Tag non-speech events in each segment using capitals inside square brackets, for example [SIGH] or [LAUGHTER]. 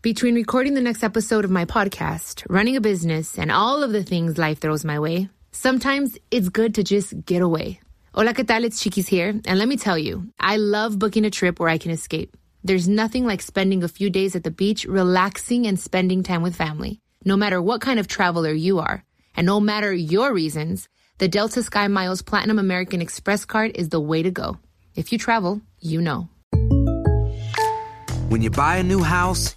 Between recording the next episode of my podcast, running a business, and all of the things life throws my way, sometimes it's good to just get away. Hola, ¿qué tal? It's Chiquis here. And let me tell you, I love booking a trip where I can escape. There's nothing like spending a few days at the beach, relaxing and spending time with family. No matter what kind of traveler you are, and no matter your reasons, the Delta SkyMiles Platinum American Express card is the way to go. If you travel, you know. When you buy a new house,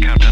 Countdown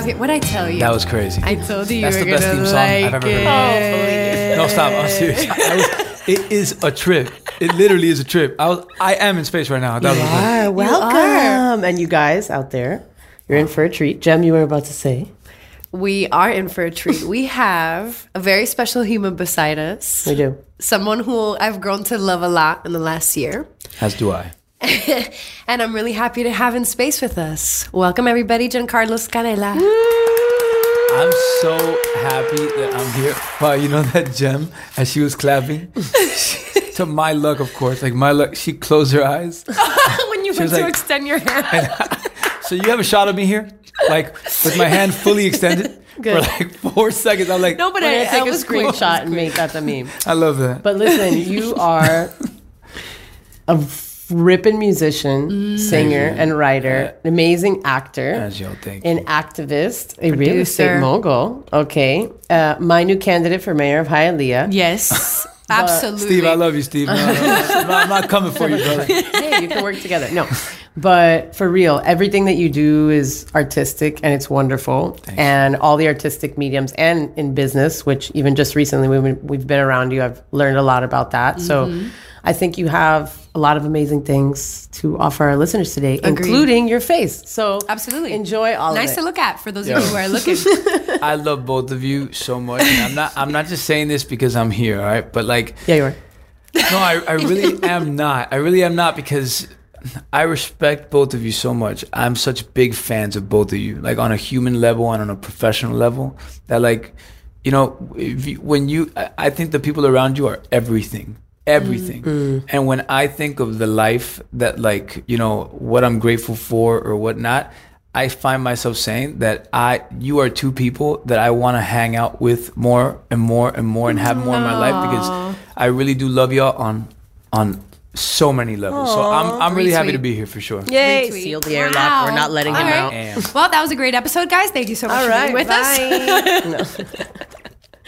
who we have here. What'd I tell you? That was crazy. I told you you That's were the best theme song like I've ever it. heard. No, stop. I'm serious. I was, it is a trip. It literally is a trip. I was. I am in space right now. That was a trip. Ah, welcome. And you guys out there, you're in for a treat. Jem, you were about to say. We are in for a treat. We have a very special human beside us. We do. Someone who I've grown to love a lot in the last year. As do I. [LAUGHS] and I'm really happy to have in space with us. Welcome everybody, Jencarlos Canela. I'm so happy that I'm here. Wow, you know that gem as she was clapping. [LAUGHS] to my luck, of course. Like my luck, she closed her eyes. [LAUGHS] when you She went to like- extend your hand. So you have a shot of me here, like with my hand fully extended for like four seconds. I'm like, no, but We're I, gonna take I a was cool. screenshot and make that the meme. I love that. But listen, you are a ripping musician, singer, and writer, an amazing actor, As y'all think. an activist, a real estate mogul. Okay, uh, my new candidate for mayor of Hialeah. Yes, [LAUGHS] [LAUGHS] absolutely. Steve, I love you, Steve. No, no, no, no, I'm not coming for you, brother. [LAUGHS] hey, you can work together. No, but for real, everything that you do is artistic and it's wonderful. And all the artistic mediums and in business, which even just recently we've been, we've been around you, I've learned a lot about that. So I think you have a lot of amazing things to offer our listeners today, including your face. So Absolutely. enjoy all Nice of to look at for those of you who are looking. [LAUGHS] I love both of you so much. And I'm not. I'm not just saying this because I'm here, all right? But like, Yeah, you are. no, I, I really am not. I really am not because I respect both of you so much. I'm such big fans of both of you, like on a human level and on a professional level. That like, you know, if you, when you, I, I think the people around you are everything. Everything. Mm. And when I think of the life that, like, you know, what I'm grateful for or whatnot, I find myself saying that I, you are two people that I want to hang out with more and more and more and have more in my life because I really do love y'all on, on so many levels. so I'm, I'm really happy to be here for sure. Yay! Retweet. Seal the airlock. Wow. We're not letting him All right. out. Well, that was a great episode, guys. Thank you so much All for right, being with us.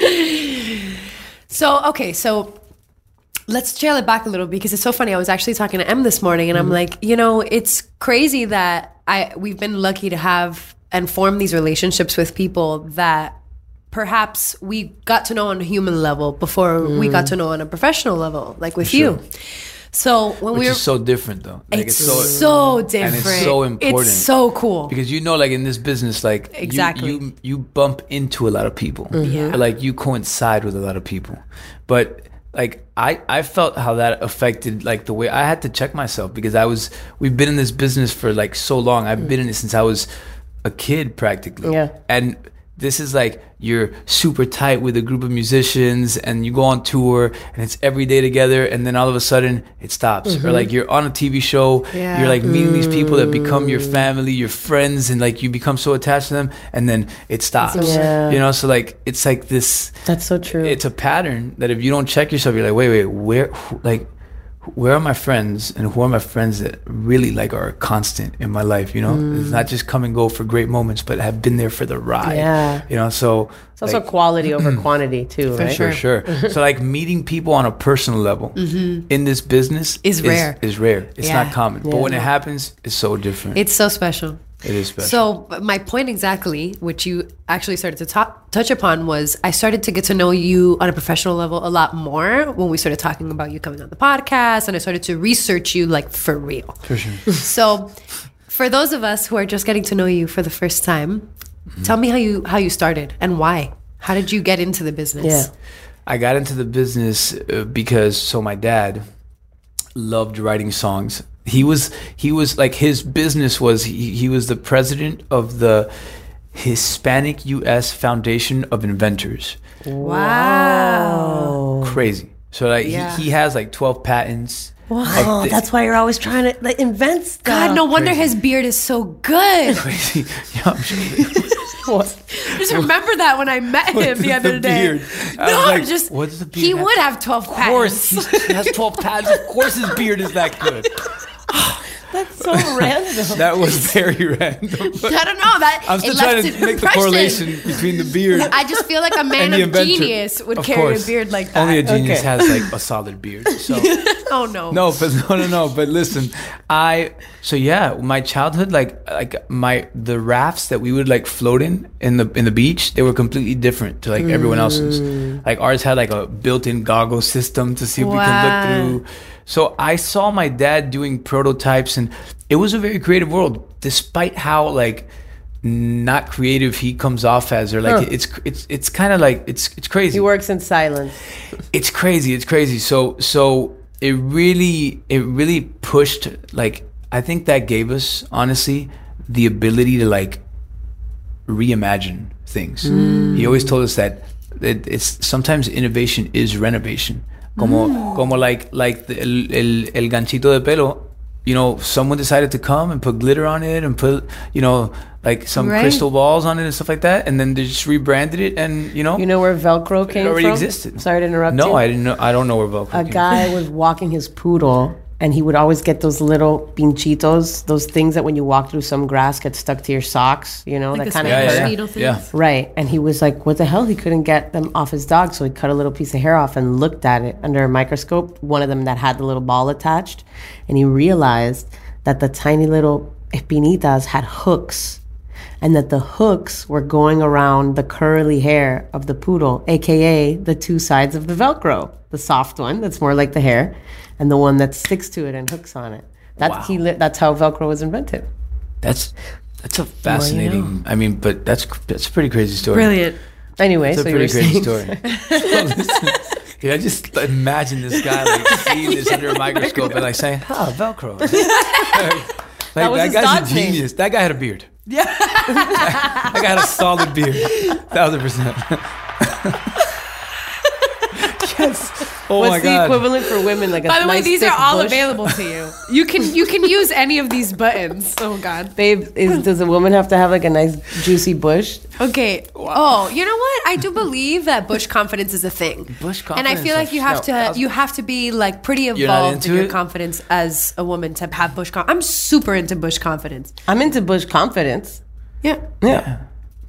bye. [LAUGHS] [LAUGHS] So, okay, so let's trail it back a little because it's so funny. I was actually talking to Em this morning and I'm mm-hmm. like, you know, it's crazy that I we've been lucky to have and form these relationships with people that perhaps we got to know on a human level before we got to mm. know on a professional level, like with you. So when Which we were so different though. Like it's, so, different. And it's so important. It's so cool. because you know like in this business like Exactly. you, you bump into a lot of people mm-hmm. Yeah. like you coincide with a lot of people but like I, I felt how that affected like the way I had to check myself because I was we've been in this business for like so long. I've mm. been in it since I was a kid practically. Yeah. And this is like you're super tight with a group of musicians and you go on tour and it's every day together and then all of a sudden it stops or mm-hmm. like you're on a tv show Yeah. you're like meeting these people that become your mm. family your friends and like you become so attached to them and then it stops Yeah. you know so like it's like this That's so true. it's a pattern that if you don't check yourself, you're like, wait, wait, where, like, where are my friends and who are my friends that really like are constant in my life? You know, Mm. it's not just come and go for great moments, but have been there for the ride. Yeah. you know, so it's also like, quality over [CLEARS THROAT] quantity too, right? for sure. so like meeting people on a personal level in this business Mm-hmm. Is rare. Is rare. It's Yeah. not common, but when it happens, it's so different. It's so special. It is special. So my point exactly, which you actually started to ta- touch upon, was I started to get to know you on a professional level a lot more when we started talking about you coming on the podcast, and I started to research you like for real. for sure. [LAUGHS] So, for those of us who are just getting to know you for the first time, Mm-hmm. tell me how you how you started and why. How did you get into the business? Yeah. I got into the business uh, because so my dad loved writing songs. He was he was like his business was he, he was the president of the Hispanic US Foundation of Inventors. Wow. Crazy. So like Yeah. he, he has like 12 patents. Oh, that's why you're always trying to like invent stuff. God, no wonder his beard is so good. [LAUGHS] Crazy. yeah, I'm sure. [LAUGHS] just remember that when I met him the other day. beard. I was No, like, just what's the beard he have? would have twelve Of course, patents. he has 12 patents. Of course his beard is that good. [LAUGHS] [LAUGHS] That's so random. That was very random. but- [LAUGHS] I don't know that. I'm still trying to an make the correlation between the beard I just feel like a man of inventor. genius would Of carry course. a beard like that. Only a genius Okay. has like a solid beard. So [LAUGHS] oh no. no, but no, no, no. But listen, I so yeah, my childhood, like like my the rafts that we would like float in in the in the beach, they were completely different to like everyone else's. Mm. Like ours had like a built-in goggle system to see if we can look through. So I saw my dad doing prototypes, and it was a very creative world, despite how like not creative he comes off as, or like it's it's it's kind of like it's it's crazy. He works in silence. it's crazy it's crazy. So so it really it really pushed like i think that gave us honestly the ability to like reimagine things. Mm. He always told us that it, it's sometimes innovation is renovation como mm. como like like the, el, el, el ganchito de pelo you know someone decided to come and put glitter on it and put you know like some Right. crystal balls on it and stuff like that and then they just rebranded it and you know You know where Velcro came it already from? existed. Sorry to interrupt no you. i didn't know i don't know where velcro a guy was walking his poodle and he would always get those little pinchitos, those things that when you walk through some grass get stuck to your socks, you know, Like that kind of yeah, Spanish yeah, hurt. needle things. yeah. Right. And he was like, what the hell? He couldn't get them off his dog. So he cut a little piece of hair off and looked at it under a microscope, one of them that had the little ball attached. And he realized that the tiny little espinitas had hooks and that the hooks were going around the curly hair of the poodle, aka the two sides of the Velcro, the soft one that's more like the hair, and the one that sticks to it and hooks on it. That's Wow. he. li- That's how Velcro was invented. That's that's a fascinating. I mean, but that's that's a pretty crazy story. Brilliant. Anyway, It's a so you were pretty crazy saying- story. [LAUGHS] [LAUGHS] So yeah, I just imagine this guy like seeing this under a microscope and like saying, "Ah, Velcro." [LAUGHS] like, that, was his guy's dog's a name. genius. That guy had a beard. Yeah, that guy had a solid beard, thousand percent. Yes. Oh What's my the god. equivalent for women? Like a By the way, nice these are all bush? available to you. You can you can use any of these buttons. Oh God. Babe, is, does a woman have to have like a nice juicy bush? Okay. Oh, you know what? I do believe that bush confidence is a thing. Bush confidence, And I feel like you have no, to you have to be like pretty not evolved in into your it? confidence as a woman to have bush confidence. I'm super into bush confidence. I'm into bush confidence. Yeah. Yeah.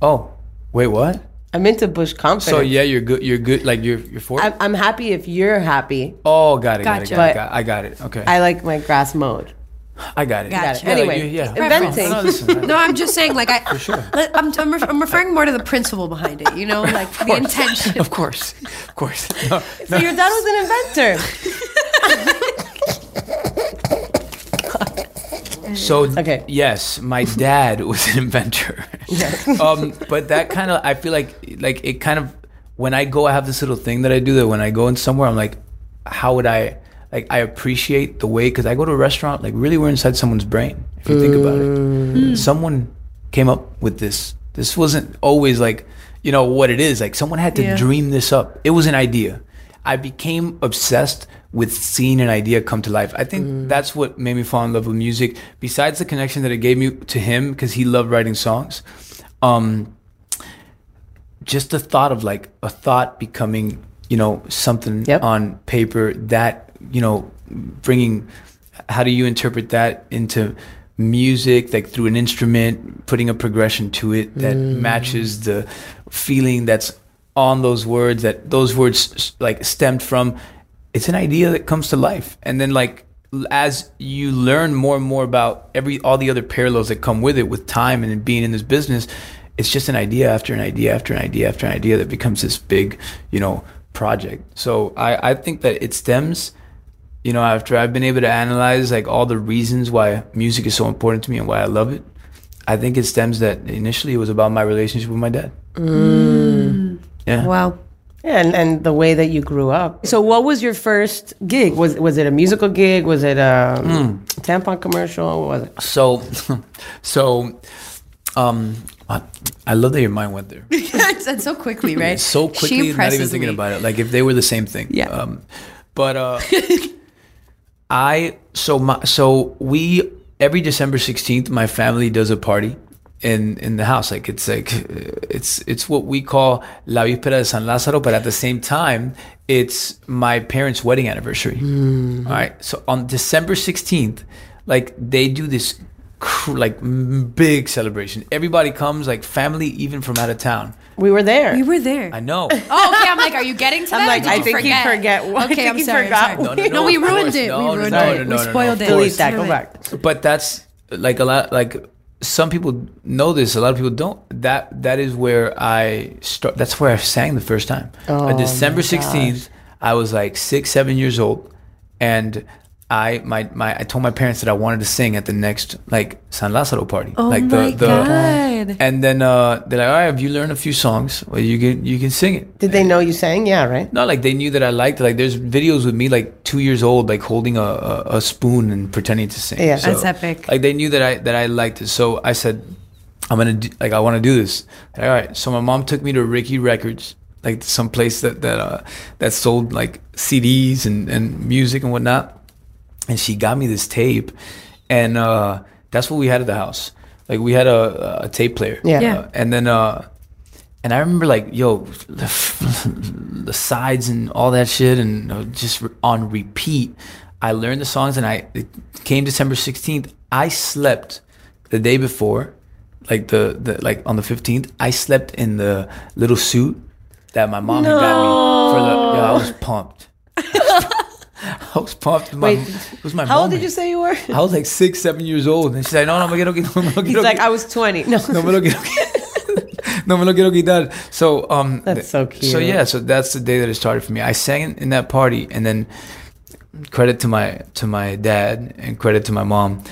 Oh, wait, what? I'm into bush confidence. So yeah, you're good. You're good. Like you're you're for. I'm, I'm happy if you're happy. oh, got it. Got it. Gotcha. Got it. Got it. I got it. Okay. I like my grass mode. I got it. Got Got. Gotcha. Yeah, like Anyway, you- yeah. inventing. No, listen, No, I'm just saying, like I, let- I'm, I'm, ref- I'm referring more to the principle behind it. You know, like the intention. Of course, of course. No, So your dad was an inventor. [LAUGHS] So Okay. yes, my [LAUGHS] dad was an inventor. [LAUGHS] um, but that kind of I feel like like it kind of when I go, I have this little thing that I do that when I go in somewhere, I'm like, how would I like? I appreciate the way because I go to a restaurant, like really, we're inside someone's brain. If you think about it, someone came up with this This wasn't always like, you know, what it is. Like someone had to Yeah. dream this up. It was an idea. I became obsessed with seeing an idea come to life. I think that's what made me fall in love with music. Besides the connection that it gave me to him because he loved writing songs, um, just the thought of like a thought becoming, you know, something Yep. on paper that, you know, bringing, how do you interpret that into music, like through an instrument, putting a progression to it that matches the feeling that's on those words, that those words like stemmed from. It's an idea that comes to life. And then like, as you learn more and more about every all the other parallels that come with it with time and being in this business it's just an idea after an idea after an idea after an idea that becomes this big you know project so i i think that it stems you know after i've been able to analyze like all the reasons why music is so important to me and why i love it i think it stems that initially it was about my relationship with my dad mm. yeah Wow. And and the way that you grew up. So, what was your first gig? Was was it a musical gig? Was it a Hmm. tampon commercial? What was it? so [LAUGHS] so um I, I love that your mind went there [LAUGHS] it's, it's so quickly, right? so She quickly not even thinking me. about it like if they were the same thing Yeah. um but uh [LAUGHS] i so my so we every december 16th my family does a party in in the house like it's like uh, it's it's what we call la víspera de san lázaro but at the same time it's my parents wedding anniversary all right so on december 16th like they do this cr- like big celebration everybody comes like family even from out of town We were there. We were there. i know Oh, okay. I'm like, are you getting to I'm that? or like, I you think you forget? forget. Okay, I'm you sorry. I'm sorry. No, no, no, we ruined course. it. We ruined it. we no, no, spoiled it. Delete course. that. Go back. but that's like a lot like some people know this a lot of people don't. That that is where i start that's where i sang the first time. Oh on december 16th i was like six seven years old and I my, my I told my parents that I wanted to sing at the next like San Lazaro party. Oh like my the, the God. And then uh, they're like, all right, have you learned a few songs? Well, you can you can sing it. Did they know you sang? Yeah, right. Not like they knew that I liked it. Like there's videos with me like two years old, like holding a, a, a spoon and pretending to sing. Yeah. That's epic. Like they knew that I that I liked it. So I said, I'm gonna do, like I want to do this. All right. So my mom took me to Ricky Records, like some place that that uh, that sold like CDs and and music and whatnot. And she got me this tape, and uh, that's what we had at the house. Like we had a, a tape player. Yeah. Yeah. Uh, and then uh, and I remember like, yo, the, [LAUGHS] the sides and all that shit, and uh, just re- on repeat. I learned the songs, and I it came December sixteenth. I slept the day before, like the, the like on the fifteenth. I slept in the little suit that my mom had got me for the. Yo, I was pumped. [LAUGHS] I was pumped. My, Wait, it was my How old did you say you were? I was like six, seven years old, and she's like, "No, no, me quiero quitar, [LAUGHS] no He's like, quitar." I was 20. No. [LAUGHS] no No me lo quiero quitar. no me lo quiero quitar. So um That's so So cute. yeah, so that's the day that it started for me. I sang in, that party and then credit to my to my dad and credit to my mom.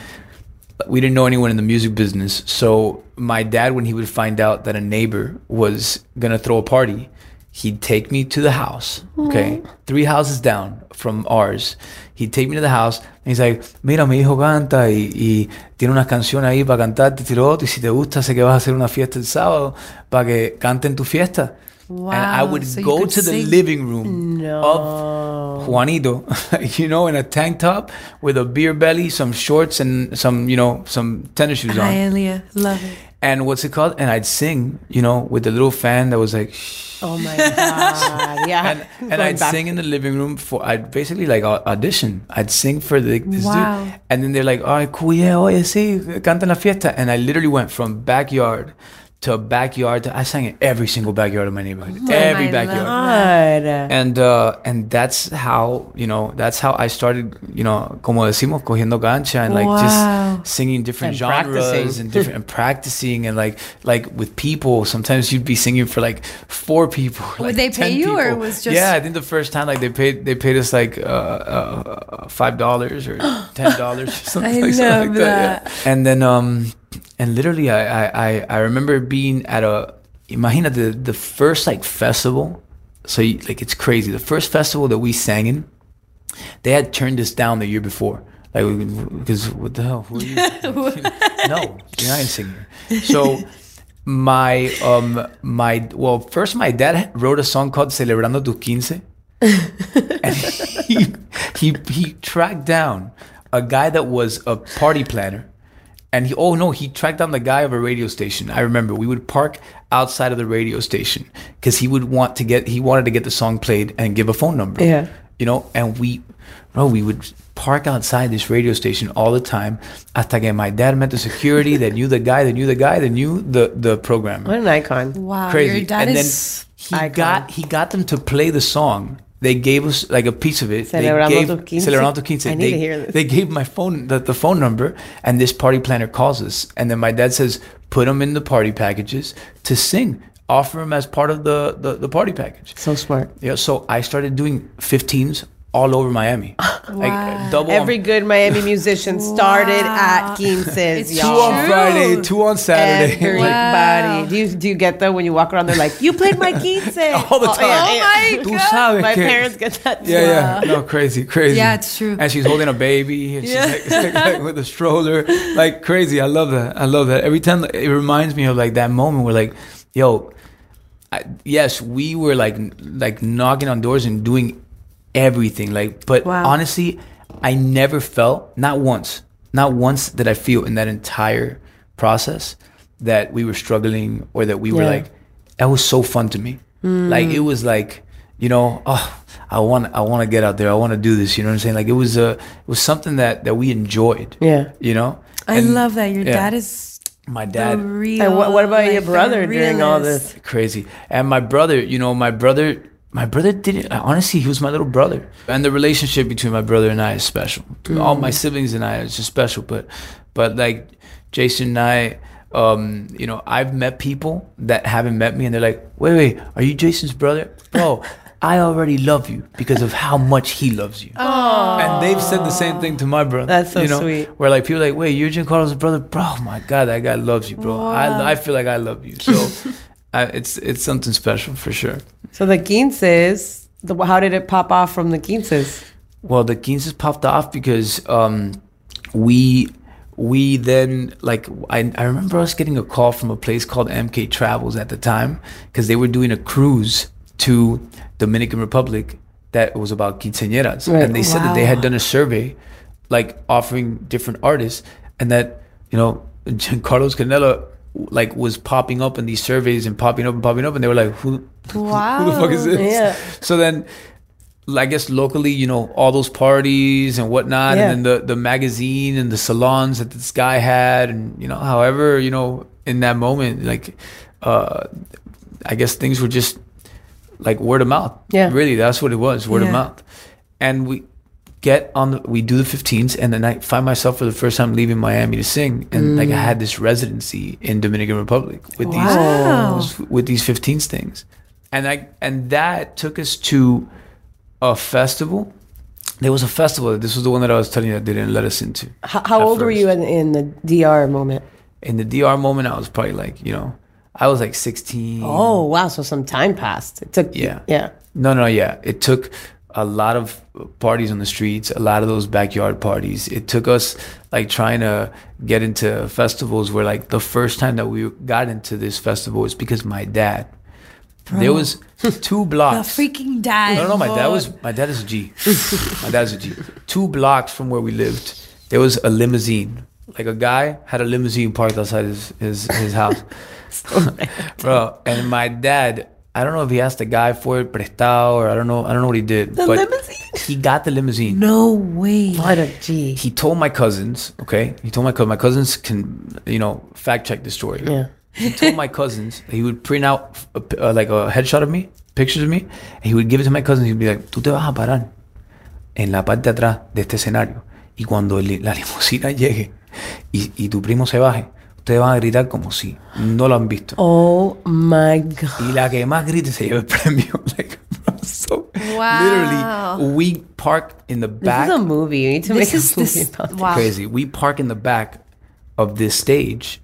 We didn't know anyone in the music business. So my dad when he would find out that a neighbor was going to throw a party, he'd take me to the house, okay? 3 houses down from ours. He'd take me to the house and he's like, mira, mi hijo canta y, y tiene unas canciones ahí para cantarte, tiro otro, y si te gusta, sé que vas a hacer una fiesta el sábado para que canten tu fiesta. Wow, and I would so go to the sing. living room of Juanito, [LAUGHS] you know, in a tank top with a beer belly, some shorts, and some, you know, some tennis shoes on. Elia. Love it. And what's it called? And I'd sing, you know, with the little fan that was like, shh. Oh my God. Yeah. [LAUGHS] And, and I'd back. sing in the living room for, I'd basically like audition. I'd sing for the, this Wow. dude. And then they're like, all right, cool, yeah, oye, sí, canta en la fiesta. And I literally went from backyard to backyard. To, I sang in every single backyard of my neighborhood. every my backyard God. and uh, and that's how you know that's how I started you know como decimos cogiendo gancha and like Wow. just singing different And genres practicing. and different and practicing and like like with people sometimes you'd be singing for like four people like they pay 10 you, or people. was just- yeah I think the first time like they paid they paid us like uh, uh, five dollars or ten dollars [GASPS] something, I like, something love like that, yeah. and then um and literally I, I I I remember being at a imagine the the first like festival so you, like it's crazy. The first festival that we sang in, they had turned us down the year before. Like because what the hell? Who are you? [LAUGHS] no, you're not a singer. So my um my well first my dad wrote a song called Celebrando tus quince. [LAUGHS] and he, he he tracked down a guy that was a party planner. And he oh no, he tracked down the guy of a radio station. I remember we would park outside of the radio station because he would want to get he wanted to get the song played and give a phone number. Yeah. You know, and we bro, we would park outside this radio station all the time hasta que my dad met the security that knew the guy, that knew the guy, that knew the the programmer What an icon. Wow, crazy. your dad and is then he got he got them to play the song. They gave us like a piece of it. Celebrando they gave, tu quince. Celebrando tu quince. I need they, to hear this. They gave my phone the, the phone number, and this party planner calls us, and then my dad says, "Put them in the party packages to sing. Offer them as part of the the, the party package." So smart. Yeah. So I started doing 15s all over Miami. [LAUGHS] Like double Every on, good Miami musician started at Quinces, two on Friday, two on Saturday. Everybody. [LAUGHS] Do you do you get that when you walk around? They're like, "You played my quince [LAUGHS] all the oh, time. Oh yeah, yeah. Tú sabes My que- parents get that. Too. Yeah, yeah. No, crazy, crazy. Yeah, it's true. And she's holding a baby, and she's like, like, like, with a stroller, like crazy. I love that. I love that. Every time it reminds me of like that moment where like, yo, I, yes, we were like like knocking on doors and doing everything. Like, but Wow. honestly, I never felt not once, not once did I feel in that entire process that we were struggling or that we were Yeah. like, that was so fun to me. Mm. Like it was like, you know, oh, I want, I want to get out there. I want to do this. You know what I'm saying? Like it was a, it was something that that we enjoyed. Yeah. You know. I And, love that your yeah, dad is my the dad real. And what, what about your like, the brother during all this? crazy. And my brother, you know, my brother, my brother didn't. Honestly, he was my little brother, and the relationship between my brother and I is special. All my siblings and I is just special. But, but like Jason and I, um, you know, I've met people that haven't met me, and they're like, "Wait, wait, are you Jason's brother, bro?" I already love you because of how much he loves you. And they've said the same thing to my brother. That's so you know, sweet. Where like people are like, wait, you're Jencarlos' brother, bro. My God, that guy loves you, bro. I, I feel like I love you. So [LAUGHS] I, it's it's something special for sure. So the quinces, the, how did it pop off from the quinces? Well, the quinces popped off because um, we we then like I, I remember us getting a call from a place called MK Travels at the time because they were doing a cruise to Dominican Republic that was about quinceañeras, Right. and they said that they had done a survey, like offering different artists, and that you know [LAUGHS] Carlos Canela like was popping up in these surveys and popping up and popping up, and they were like, who, who the fuck is this? Yeah. So then I guess locally, you know, all those parties and whatnot, Yeah. and then the the magazine and the salons that this guy had, and you know, however, you know, in that moment, like, uh, I guess things were just like word of mouth. Yeah. really, that's what it was, word of mouth. And we get on the, we do the 15s, and then I find myself for the first time leaving Miami to sing, and like I mm. had this residency in Dominican Republic with Wow. these with these 15s things, and I and that took us to a festival. There was a festival. This was the one that I was telling you that they didn't let us into. How, how old were you in, in the DR moment? In the DR moment, I was probably like, you know, I was like 16. Oh wow! So some time passed. It took. Yeah. Yeah. No, no, yeah. It took a lot of parties on the streets, a lot of those backyard parties. It took us like trying to get into festivals where like the first time that we got into this festival was because my dad. There was two blocks. The freaking dad. No, no, my dad was my dad is a G. my dad's a G. Two blocks from where we lived, there was a limousine. Like a guy had a limousine parked outside his his, his house. [LAUGHS] Bro, and my dad, I don't know if he asked the guy for it prestado or I don't know, I don't know what he did. The but limousine? He got the limousine. No way. What a G. He told my cousins, okay? He told my cousins, my cousins can, you know, fact check the story. Yeah. He told my cousins he would print out a, uh, like a headshot of me, pictures of me, and he would give it to my cousins. He'd be like, "Tú te vas a parar en la parte de atrás de este escenario y cuando el- la limusina [LAUGHS] llegue y, y tu primo se baje, ustedes van a gritar como si no lo han visto Oh my god. y la que más grite se lleva el premio." [LAUGHS] like, so Wow. literally, we park in the back. This is a movie. You need to This make is a movie this. about Wow. crazy. We park in the back of this stage,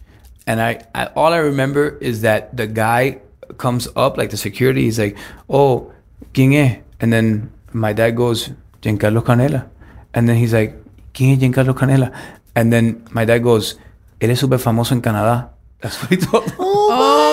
and I, I all I remember is that the guy comes up like the security. He's like, "Oh, quién es?" And then my dad goes, "Jencarlos Canela," and then he's like, "Quién es Jencarlos Canela?" And then my dad goes, "Él es súper famoso en Canadá." [LAUGHS]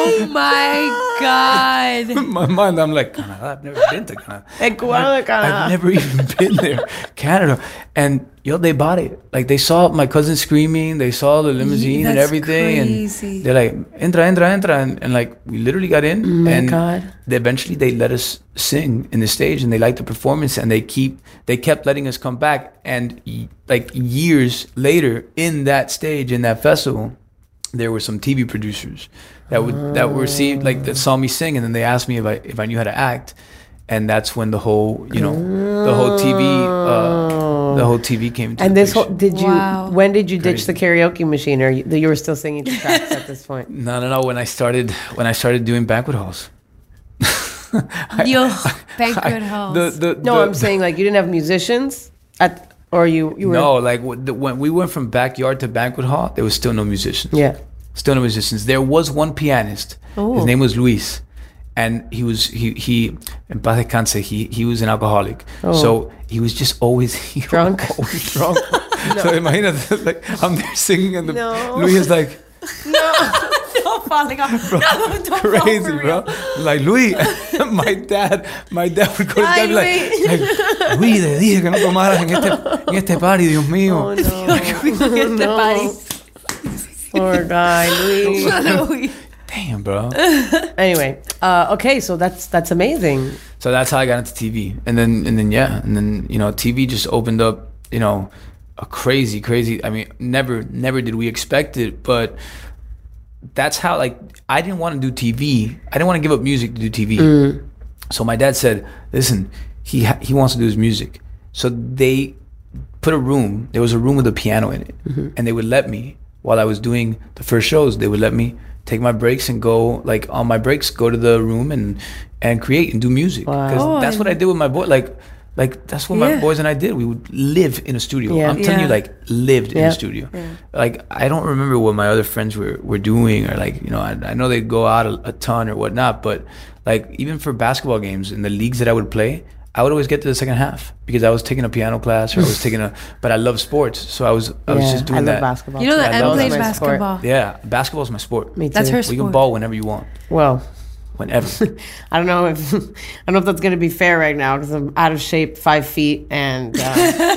Oh [LAUGHS] my god. In my mind, I'm like, Canada. I've never been to Canada. El cubano Canadá. I've never even been there, [LAUGHS] Canada. And yo, they bought it. Like they saw my cousin screaming. They saw the limousine and that's everything, crazy. and they're like, "Entra, entra, entra," and, and like we literally got in. Oh my and God. They eventually they let us sing in the stage, and they liked the performance, and they keep they kept letting us come back. And like years later, in that stage, in that festival, there were some TV producers that would that were see like that saw me sing, and then they asked me if I if I knew how to act, and that's when the whole you know the whole TV uh, the whole TV came. Into And this whole, did you? Wow. When did you ditch the karaoke machine, or you, you were still singing to tracks at this point? [LAUGHS] No, no, no. When I started, when I started doing banquet halls. [LAUGHS] Yo, banquet halls. The, the, No, the- I'm saying like you didn't have musicians at, or you you were. no, like w- the, when we went from backyard to banquet hall, there was still no musicians. Yeah. Still no musicians. There was one pianist. Oh. His name was Luis, and he was he he in paz descanse, he he was an alcoholic. Oh. So he was just always [LAUGHS] he Drunk? always [LAUGHS] drunk. So imagine [LAUGHS] like I'm there singing, and the, No. Luis is like. no falling off. No, don't crazy, bro. Like Luis, my dad, my dad would go to Ay, be like, like, Luis, te dije que no tomaras en este, en este party, Dios mío. Oh, no. Poor [LAUGHS] guy, Luis. Damn, bro. [LAUGHS] anyway, uh, okay, so that's that's amazing. So that's how I got into TV, and then and then yeah, and then you know TV just opened up, you know, a crazy, crazy. I mean, never, never did we expect it, but that's how like I didn't want to do TV. I didn't want to give up music to do TV. So my dad said, "Listen, he ha- he wants to do his music." So they put a room. There was a room with a piano in it, and they would let me while I was doing the first shows. They would let me take my breaks and go like on my breaks, go to the room and and create and do music. Because Wow. that's what I did with my boy. Like like that's what my boys and I did. We would live in a studio. Yeah. I'm telling you, like lived in a studio. Like I don't remember what my other friends were were doing or like you know I, I know they go out a, a ton or whatnot, but like even for basketball games in the leagues that I would play. I would always get to the second half because I was taking a piano class or I was taking a, but I love sports, so I was I was yeah, just doing I love that. basketball. You know that I Em love plays that. My sport. basketball. Yeah, basketball's my sport. Me too. That's her We can sport. ball whenever you want, Well, whenever. [LAUGHS] I don't know if [LAUGHS] I don't know if that's gonna be fair right now because I'm out of shape, five feet, and uh, [LAUGHS]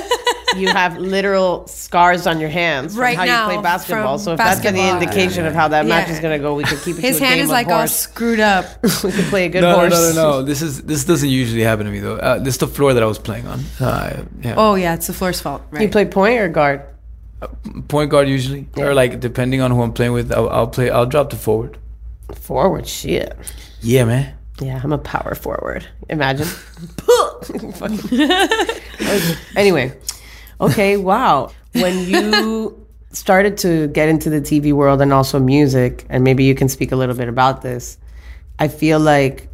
you have literal scars on your hands from Right how now, you play basketball. So if that's any basketball. indication of how that match is gonna go, we could keep it His to a hand game is of like all screwed up. [LAUGHS] we could play a good no, horse. no, no, no, no. This is this doesn't usually happen to me though. Uh, this is the floor that I was playing on. Uh, yeah. Oh yeah, it's the floor's fault. Right. You play point or guard? point guard usually, or like depending on who I'm playing with, I'll, I'll play. I'll drop to forward. Forward, shit. Yeah, man. Yeah, I'm a power forward. Imagine. [LAUGHS] [LAUGHS] anyway, okay, [LAUGHS] wow. When you started to get into the TV world and also music, and maybe you can speak a little bit about this, I feel like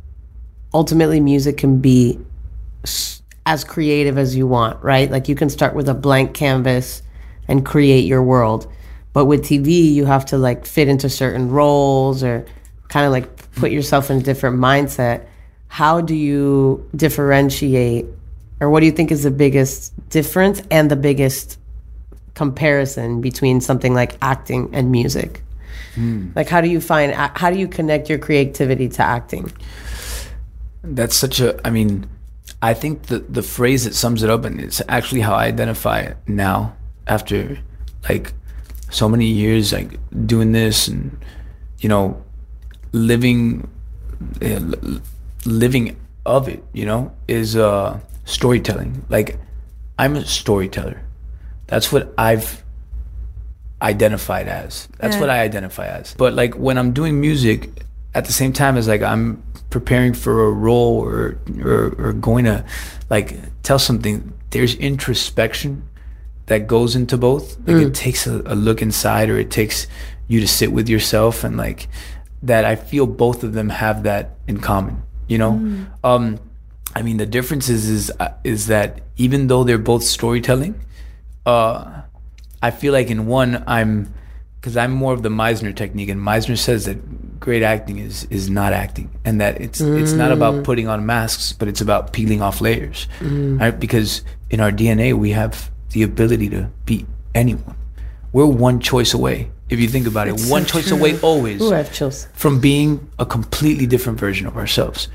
ultimately music can be as creative as you want, right? Like you can start with a blank canvas and create your world. But with TV, you have to like fit into certain roles or kind of like put yourself in a different mindset. How do you differentiate, or what do you think is the biggest difference and the biggest comparison between something like acting and music? Like, how do you find, how do you connect your creativity to acting? That's such a. I mean, I think the the phrase that sums it up, and it's actually how I identify it now after like so many years like doing this and you know living uh, living of it you know is uh storytelling like i'm a storyteller that's what i've identified as that's what i identify as but like when i'm doing music at the same time as like i'm preparing for a role or or, or going to like tell something there's introspection that goes into both. Like it takes a, a look inside, or it takes you to sit with yourself, and like that. I feel both of them have that in common. You know, um, I mean, the difference is is uh, is that even though they're both storytelling, uh, I feel like in one I'm because I'm more of the Meisner technique, and Meisner says that great acting is is not acting, and that it's it's not about putting on masks, but it's about peeling off layers, right? Because in our DNA we have the ability to beat anyone. We're one choice away. If you think about it. One choice true. away always Ooh, I have chills. from being a completely different version of ourselves,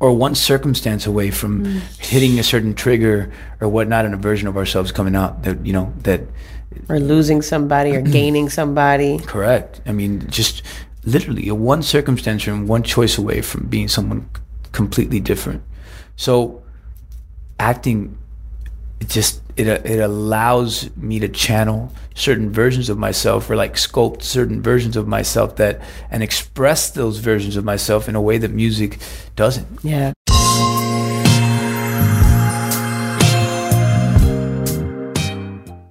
or one circumstance away from Mm. hitting a certain trigger or whatnot, and a version of ourselves coming out that you know that Or losing somebody or [CLEARS THROAT] gaining somebody. correct. I mean, just literally a one circumstance and one choice away from being someone completely different. So, acting it just it uh, it allows me to channel certain versions of myself or like sculpt certain versions of myself that and express those versions of myself in a way that music doesn't Yeah.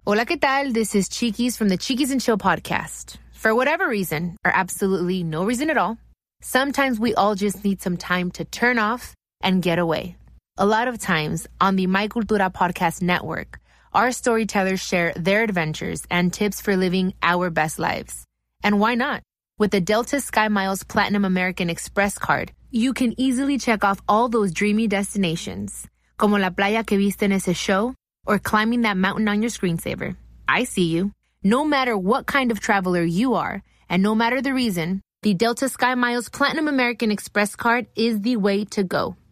Hola, ¿qué tal? This is Chiquis from the Chiquis and Chill podcast. For whatever reason, or absolutely no reason at all, sometimes we all just need some time to turn off and get away. A lot of times on the My Cultura podcast network, our storytellers share their adventures and tips for living our best lives. And why not? With the Delta SkyMiles Platinum American Express card, you can easily check off all those dreamy destinations, como la playa que viste en ese show, or climbing that mountain on your screensaver. I see you. No matter what kind of traveler you are, and no matter the reason, the Delta SkyMiles Platinum American Express card is the way to go.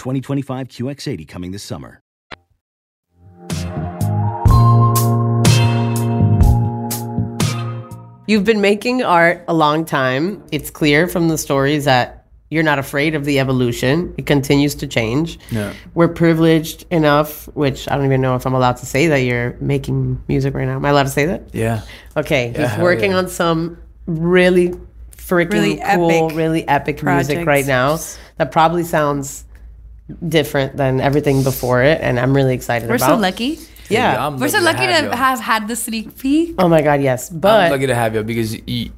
2025 QX80 coming this summer. You've been making art a long time. It's clear from the stories that you're not afraid of the evolution. It continues to change. Yeah. We're privileged enough, which I don't even know if I'm allowed to say that you're making music right now. Am I allowed to say that? yeah Okay. Yeah, He's working yeah. on some really freaking Really cool, epic really epic music right now that probably sounds different than everything before it. And I'm really excited about it. We're so lucky. Yeah. I'm We're so lucky to y'all. have had the sneak peek. Oh my God, yes. But I'm But lucky to have you because you,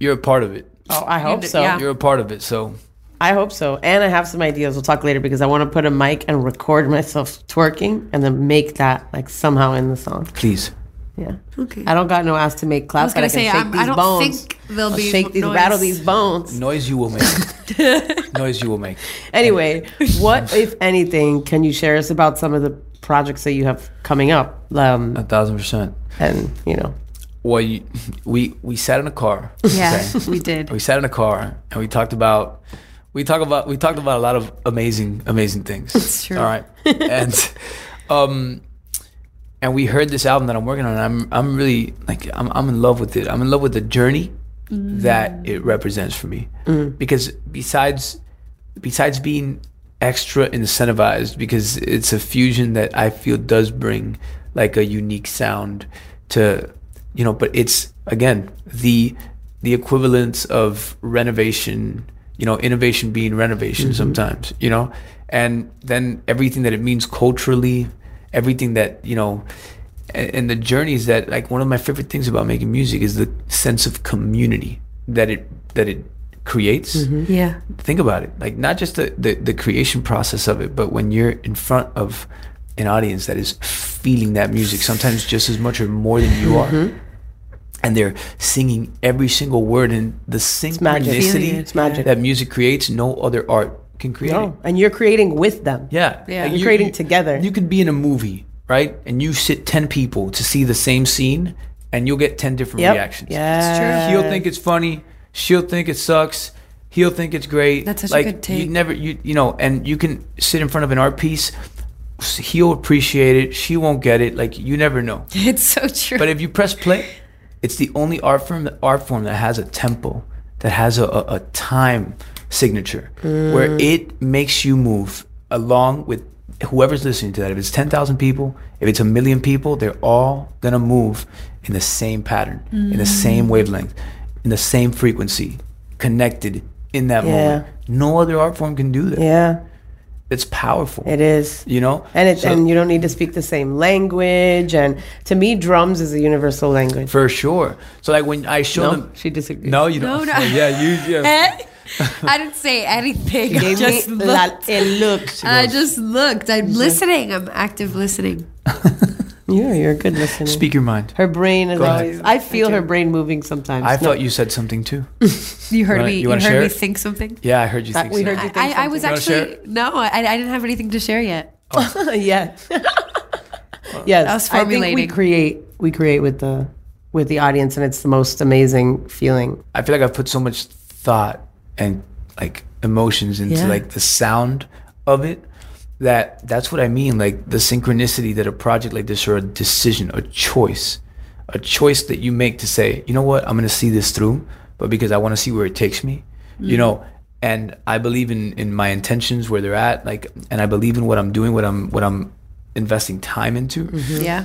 you're a part of it oh, I hope d- so. yeah. you're a part of it so I hope so. And I have some ideas. We'll talk later because I want to put a mic and record myself twerking and then make that like somehow in the song. please Yeah. Okay. I don't got no ass to make claps, I but I can say, shake I'm- these I don't bones. think there'll I'll be shake these, noise. rattle these bones. noise you will make [LAUGHS] noise you will make Anyway, what, if anything, can you share us about some of the projects that you have coming up? Um, a thousand percent and, you know, well you, we we sat in a car Yeah, okay? we did. we sat in a car and we talked about we talk about we talked about a lot of amazing amazing things It's true. all right and um and we heard this album that i'm working on and i'm i'm really like i'm, I'm in love with it. I'm in love with the journey mm. that it represents for me. Mm. Because besides besides being extra incentivized because it's a fusion that i feel does bring like a unique sound to you know but it's again the the equivalence of renovation you know innovation being renovation mm-hmm. sometimes you know? And then everything that it means culturally everything that you know and, and the journey is that like one of my favorite things about making music is the sense of community that it that it creates mm-hmm. Yeah. think about it like not just the, the the creation process of it but when you're in front of an audience that is feeling that music sometimes just as much or more than you are mm-hmm. and they're singing every single word and the magic. synchronicity It's magic. that music creates no other art can create it. No, and you're creating with them. Yeah. Yeah. You're you- creating you- together. You could be in a movie, right? And you sit 10 people to see the same scene and you'll get 10 different Yep. reactions. Yeah. It's true. He'll think it's funny, she'll think it sucks, he'll think it's great. That's such a like, good take. You never you you know, and you can sit in front of an art piece, he'll appreciate it, she won't get it, like you never know. [LAUGHS] It's so true. But if you press play, it's the only art form art form that has a tempo, that has a, a, a time signature, where mm. it makes you move along with whoever's listening to that. If it's ten thousand people, if it's a million people, they're all gonna move in the same pattern, in the mm. same wavelength, in the same frequency, connected in that Yeah. moment. No other art form can do that. Yeah, It's powerful. it is. You know, And it's So- and you don't need to speak the same language. And to me, drums is a universal language. for sure. So like when I show no, them, she disagrees. no, you don't. No, no. Yeah, you. Yeah. [LAUGHS] Eh? I didn't say anything. I Gave just me looked. la, el look. I just looked. I'm listening. I'm active listening. [LAUGHS] Yeah, you're a good listener. Speak your mind. Her brain is Go ahead. I feel her brain moving sometimes. I No, thought you said something too. [LAUGHS] You heard wanna- me. you You, heard share me it? think something. Yeah, I heard you think we so. heard you think I, I was. You actually no. I, I didn't have anything to share yet. Oh. [LAUGHS] yeah. yes. I was I think we formulating. create. We create with the with the audience, and it's the most amazing feeling. I feel like I've put so much thought and like emotions into Yeah. like the sound of it that that's what I mean. Like the synchronicity that a project like this or a decision, a choice, a choice that you make to say, you know what, I'm gonna see this through, but because I want to see where it takes me, you mm. know. And I believe in in my intentions where they're at, like, and I believe in what I'm doing, what I'm what I'm investing time into mm-hmm. Yeah.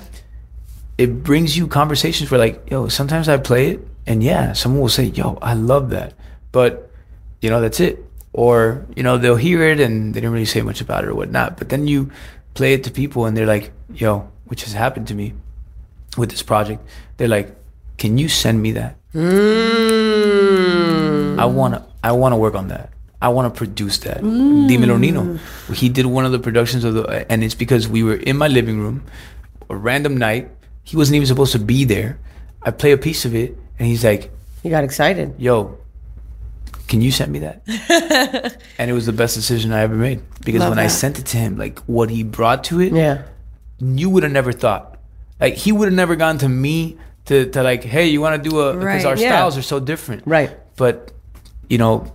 it brings you conversations where like yo sometimes i play it and yeah someone will say yo i love that but you know that's it. Or you know they'll hear it and they didn't really say much about it or whatnot but then you play it to people and they're like yo which has happened to me with this project. They're like can you send me that? Mm. I want to i want to work on that. I want to produce that. Mm. Dímelo Nino. He did one of the productions of the and it's because we were in my living room a random night. He wasn't even supposed to be there. I play a piece of it and he's like You got excited. yo can you send me that [LAUGHS] and it was the best decision i ever made because Love when i sent it to him like what he brought to it Yeah. you would have never thought like he would have never gone to me to, to like hey you want to do a because Right. our Yeah. styles are so different Right. but you know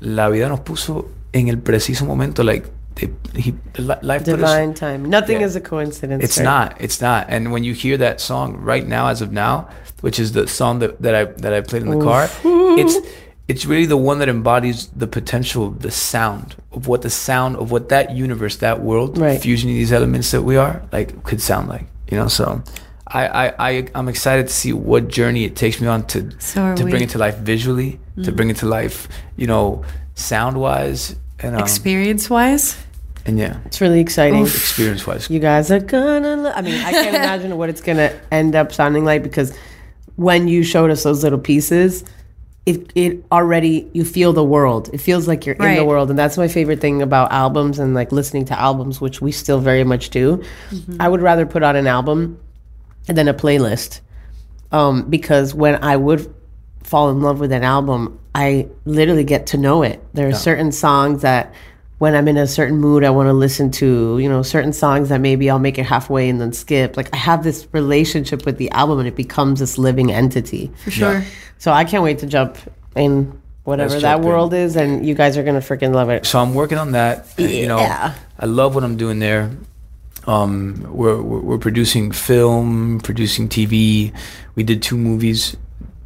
la vida nos puso en el preciso momento like they, he the life us Divine time. Nothing Yeah. is a coincidence. it's right? not. It's not. And when you hear that song right now, as of now, which is the song that, that I that I played in the car, it's it's really the one that embodies the potential of the sound of what the sound of what that universe, that world, Right. fusioning these elements that we are, like could sound like. You know, so I I, I I'm excited to see what journey it takes me on to So to bring it to life visually, to bring it to life, you know, sound wise and um, Experience wise. and yeah, It's really exciting. experience wise. You guys are gonna. Lo- I mean, I can't [LAUGHS] imagine what it's gonna end up sounding like because when you showed us those little pieces, it it already you feel the world. It feels like you're in the world, and that's my favorite thing about albums and like listening to albums, which we still very much do. I would rather put on an album and then a playlist, um, because when I would fall in love with an album, I literally get to know it. There are certain songs that when I'm in a certain mood, I want to listen to, you know, certain songs that maybe I'll make it halfway and then skip. Like I have this relationship with the album and it becomes this living entity. For sure. So I can't wait to jump in whatever Let's that jump in. world is and you guys are going to freaking love it. so I'm working on that. and, You know, Yeah. I love what I'm doing there. Um, we're, we're we're producing film, producing TV. We did two movies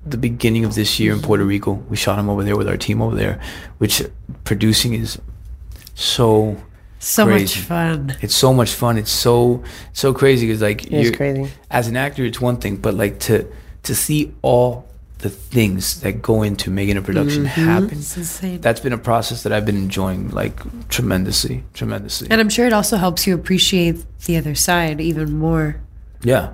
the beginning of this year in Puerto Rico. We shot them over there with our team over there, which producing is so So Crazy. much fun. it's so much fun. It's so so crazy because like It is you're- crazy. as an actor, it's one thing, but like to to see all the things that go into making a production Mm-hmm. happen. It's insane. That's been a process that I've been enjoying like tremendously, tremendously. and I'm sure it also helps you appreciate the other side even more. Yeah.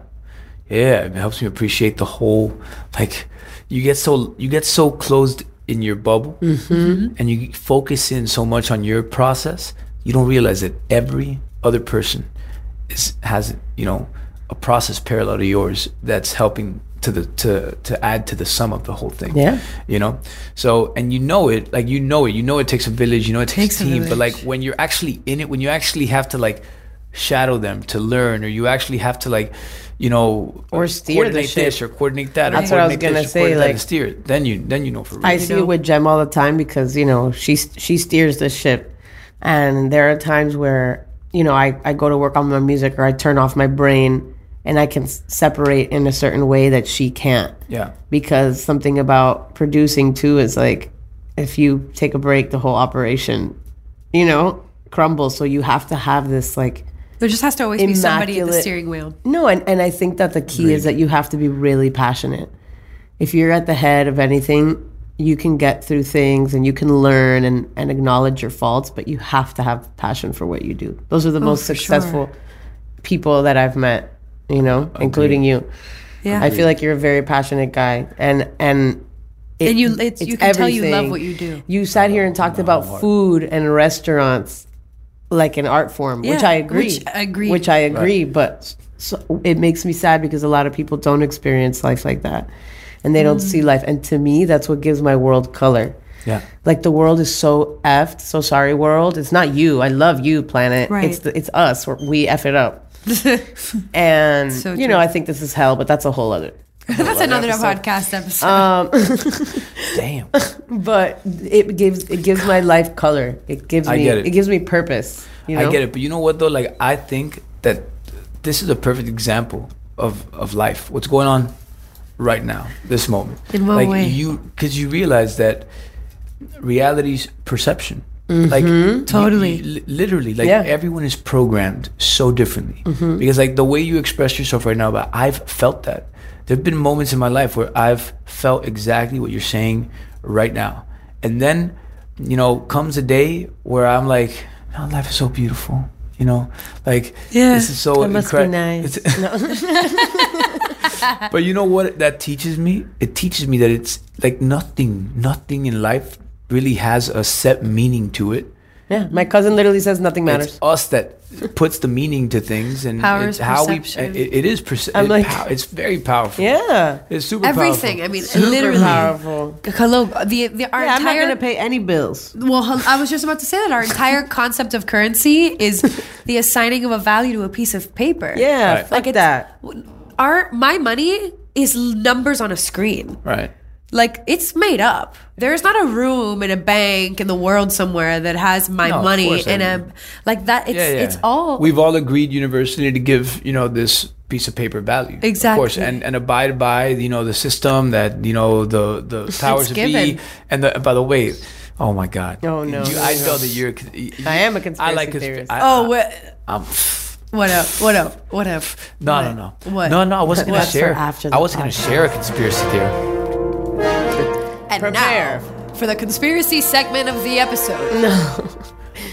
Yeah, it helps me appreciate the whole like you get so you get so closed in your bubble mm-hmm. and you focus in so much on your process, you don't realize that every other person is has, you know, a process parallel to yours that's helping to the to to add to the sum of the whole thing. Yeah. You know? So and you know it, like you know it, you know it takes a village, you know it takes, Takes a team, but like when you're actually in it, when you actually have to like shadow them to learn or you actually have to like you know Or steer the coordinate this or coordinate that That's or what I was gonna this say, like- steer it. Then you then you know for real I see it with Jem all the time because you know she she steers the ship, and there are times where you know I I go to work on my music or I turn off my brain and I can separate in a certain way that she can't. Yeah. Because something about producing too is like if you take a break the whole operation you know crumbles. So you have to have this like There just has to always be somebody at the steering wheel. no, and, and I think that the key is that you have to be really passionate. If you're at the head of anything, you can get through things and you can learn and, and acknowledge your faults, but you have to have passion for what you do. Those are the oh, most for successful people that I've met, you know, including you. Yeah. I feel like you're a very passionate guy and and it- And you- it's- you can tell you love what you do. You sat here and talked about food and restaurants like an art form, which I agree. which I agree. Which I agree, but so, it makes me sad because a lot of people don't experience life like that, and they don't Mm. see life. And to me, that's what gives my world color. yeah Like the world is so effed. So sorry, world. It's not you. I love you, planet. Right. It's the, it's us. We're, we f it up. [LAUGHS] and So you know, I think this is hell, but that's a whole other. [LAUGHS] That's another podcast episode. Um, [LAUGHS] damn [LAUGHS] but it gives it gives my life color. It gives I me get it. gives me purpose. You know? I get it, but you know what though? Like I think that this is a perfect example of of life. What's going on right now, this moment. In what like way? you, because you realize that reality's perception. Like Mm-hmm. Totally. you li- literally, like Yeah. everyone is programmed so differently. Mm-hmm. Because like the way you express yourself right now, but I've felt that. There've been moments in my life where I've felt exactly what you're saying right now, and then, you know, comes a day where I'm like, oh, life is so beautiful. You know, like Yeah. this is so It must be nice. [LAUGHS] it's- [LAUGHS] but you know what that teaches me? It teaches me that it's like nothing, nothing in life really has a set meaning to it. Yeah, my cousin literally says nothing matters. It's us that puts the meaning to things and Power it's is how we. perception. It, it is. Perce- I'm it like- pow- it's very powerful. yeah, it's super powerful. Everything. Powerful. I mean, super literally. powerful. Hello. The the our Yeah, I'm not entire gonna pay any bills. Well, I was just about to say that our entire concept of currency is [LAUGHS] the assigning of a value to a piece of paper. Yeah, Right. fuck Like it's- that. Our my money is numbers on a screen. Right. Like it's made up. There's not a room in a bank in the world somewhere that has my No, of money course in I a mean. like that. It's yeah, yeah. it's all We've all agreed universally to give you know this piece of paper value. exactly Of Exactly. course, and and abide by you know the system that you know the the [LAUGHS] powers that be. And the, by the way. Oh my God! Oh, no, You, no, I no. know that you're. I am a conspiracy like consp- theorist. I- oh I- what I'm, what up what up what up no, no, What? no, what no, no. I wasn't gonna That's share. after I wasn't gonna share a conspiracy theory. And Prepare. now for the conspiracy segment of the episode. [LAUGHS]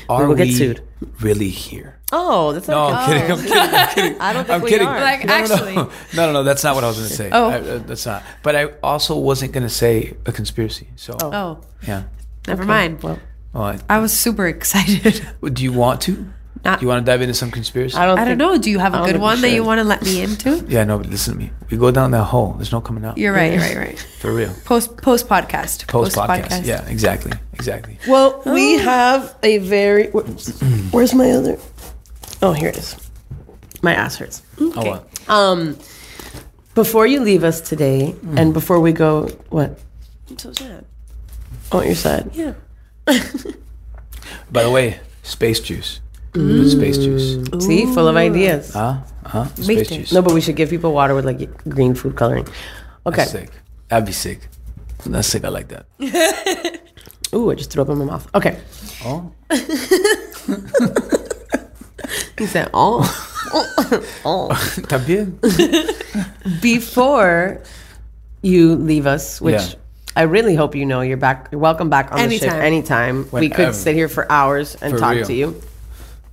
No. Are will we get sued. really here? Oh, that's No, not I'm kidding. I'm kidding. I'm [LAUGHS] kidding. I don't think I'm we kidding. are. Like, no, no, actually. no, [LAUGHS] no, no, no. That's not what I was going to say. Oh. I- uh, that's not. But I also wasn't going to say a conspiracy. So Oh, yeah. never mind. Well, Well, I- I was super excited. do you want to? Not- do you want to dive into some conspiracy? I don't. I don't know. Do you have a don't good one that you want to let me into? yeah, no. But listen to me. We go down that hole. There's no coming out. You're right. You're right. Right. for real. Post post podcast. Post podcast. Yeah, exactly, exactly. Well, we have a very. where- Where's my other? Oh, here it is. My ass hurts. Oh, well. Um, before you leave us today, Hmm. and before we go, what? I'm so sad. Oh, you're sad. Yeah. [LAUGHS] By the way, space juice. Put space juice. See, full of ideas. Huh? Huh? Space Make juice. No, but we should give people water with like green food coloring. Okay. That's sick. That'd be sick. That's sick. I like that. [LAUGHS] Ooh, I just threw up in my mouth. Okay. Oh. [LAUGHS] He said, "Oh." [LAUGHS] Oh. También. Before you leave us, which Yeah. I really hope you know, you're back. You're welcome back on the ship Anytime. anytime. we could sit here for hours and For talk real. to you.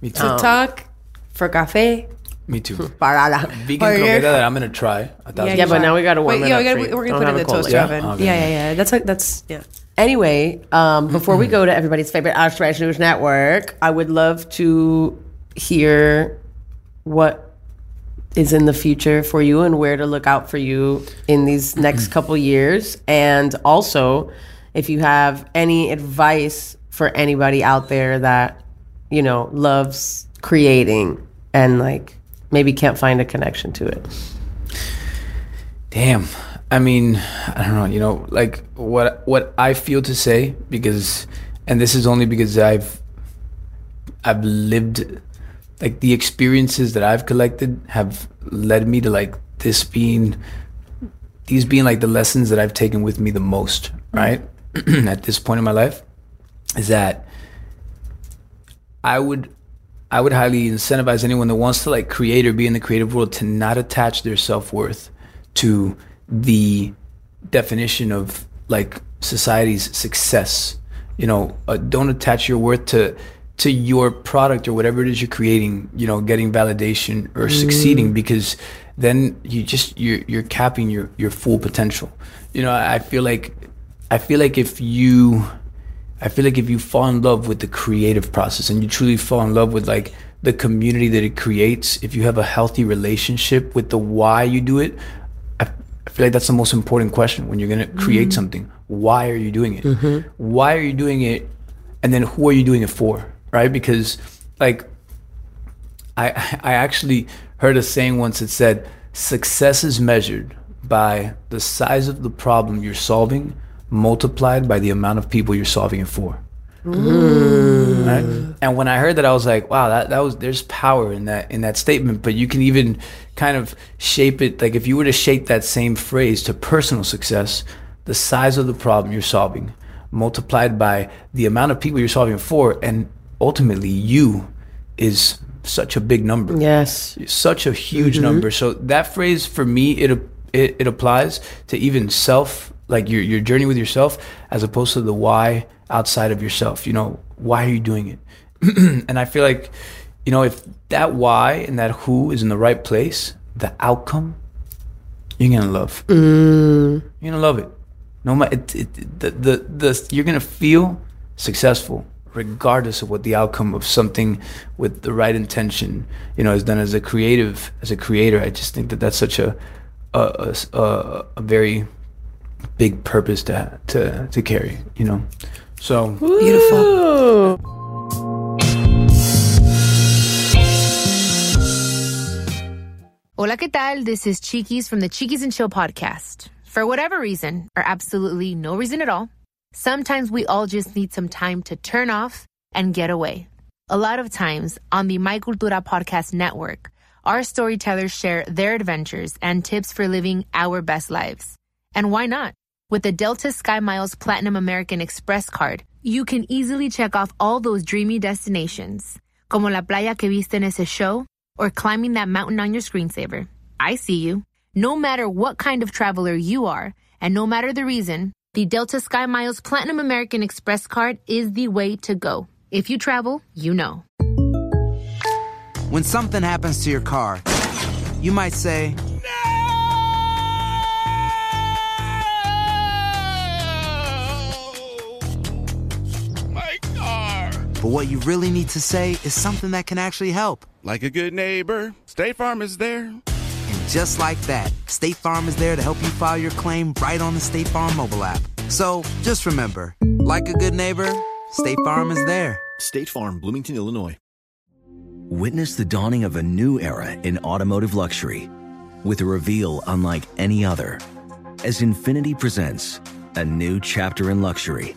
Me too. To talk for cafe. Me too. [LAUGHS] Parada. Vegan Or you're- croqueta that I'm gonna try. A thousand Yeah, but now we gotta warm Wait, it yeah, up we gotta, for you. we're Don't gonna put it in the toaster yet. oven. Okay. Yeah, yeah, yeah. That's like that's yeah. Anyway, um, [CLEARS THROAT] before we go to everybody's favorite Austrish News Network, I would love to hear what is in the future for you and where to look out for you in these next [CLEARS THROAT] couple years. And also, if you have any advice for anybody out there that, you know, loves creating and like maybe can't find a connection to it. Damn. I mean, I don't know, you know, like what what I feel to say because and this is only because I've I've lived like the experiences that I've collected have led me to like this being these being like the lessons that I've taken with me the most, right? Mm-hmm. [CLEARS THROAT] At this point in my life is that I would I would highly incentivize anyone that wants to like create or be in the creative world to not attach their self-worth to the definition of like society's success. You know, uh, don't attach your worth to to your product or whatever it is you're creating. You know, getting validation or succeeding because then you just you're you're capping your your full potential. You know, I feel like I feel like if you I feel like if you fall in love with the creative process and you truly fall in love with like the community that it creates, if you have a healthy relationship with the why you do it, I, I feel like that's the most important question when you're gonna create mm-hmm. something. Why are you doing it? Mm-hmm. Why are you doing it? And then who are you doing it for? Right? Because like I [LAUGHS] I actually heard a saying once that said success is measured by the size of the problem you're solving multiplied by the amount of people you're solving it for. Mm. Right? And when I heard that, I was like, "Wow, that, that was there's power in that in that statement." But you can even kind of shape it. Like if you were to shape that same phrase to personal success, the size of the problem you're solving multiplied by the amount of people you're solving for, and ultimately you is such a big number Yes. such a huge mm-hmm. number. So that phrase for me, it, it it applies to even self, like your your journey with yourself, as opposed to the why outside of yourself. You know, why are you doing it? [CLEARS THROAT] and I feel like, you know, if that why and that who is in the right place, the outcome, you're gonna love. Mm. You're gonna love it. No matter it, it, the, the the you're gonna feel successful regardless of what the outcome of something with the right intention you know is done as a creative as a creator i just think that that's such a, a, a- a very big purpose to to to carry you know so Beautiful. Hola, ¿qué tal? This is Chiquis from the Chiquis and Chill podcast. For whatever reason, or absolutely no reason at all, sometimes we all just need some time to turn off and get away. A lot of times on the My Cultura podcast network, our storytellers share their adventures and tips for living our best lives. And why not? With the Delta SkyMiles Platinum American Express card, you can easily check off all those dreamy destinations, como la playa que viste en ese show, or climbing that mountain on your screensaver. I see you. No matter what kind of traveler you are, and no matter the reason, the Delta SkyMiles Platinum American Express card is the way to go. If you travel, you know. When something happens to your car, you might say, but what you really need to say is something that can actually help. Like a good neighbor, State Farm is there. And just like that, State Farm is there to help you file your claim right on the State Farm mobile app. So just remember, like a good neighbor, State Farm is there. State Farm, Bloomington, Illinois. Witness the dawning of a new era in automotive luxury with a reveal unlike any other as Infiniti presents a new chapter in luxury,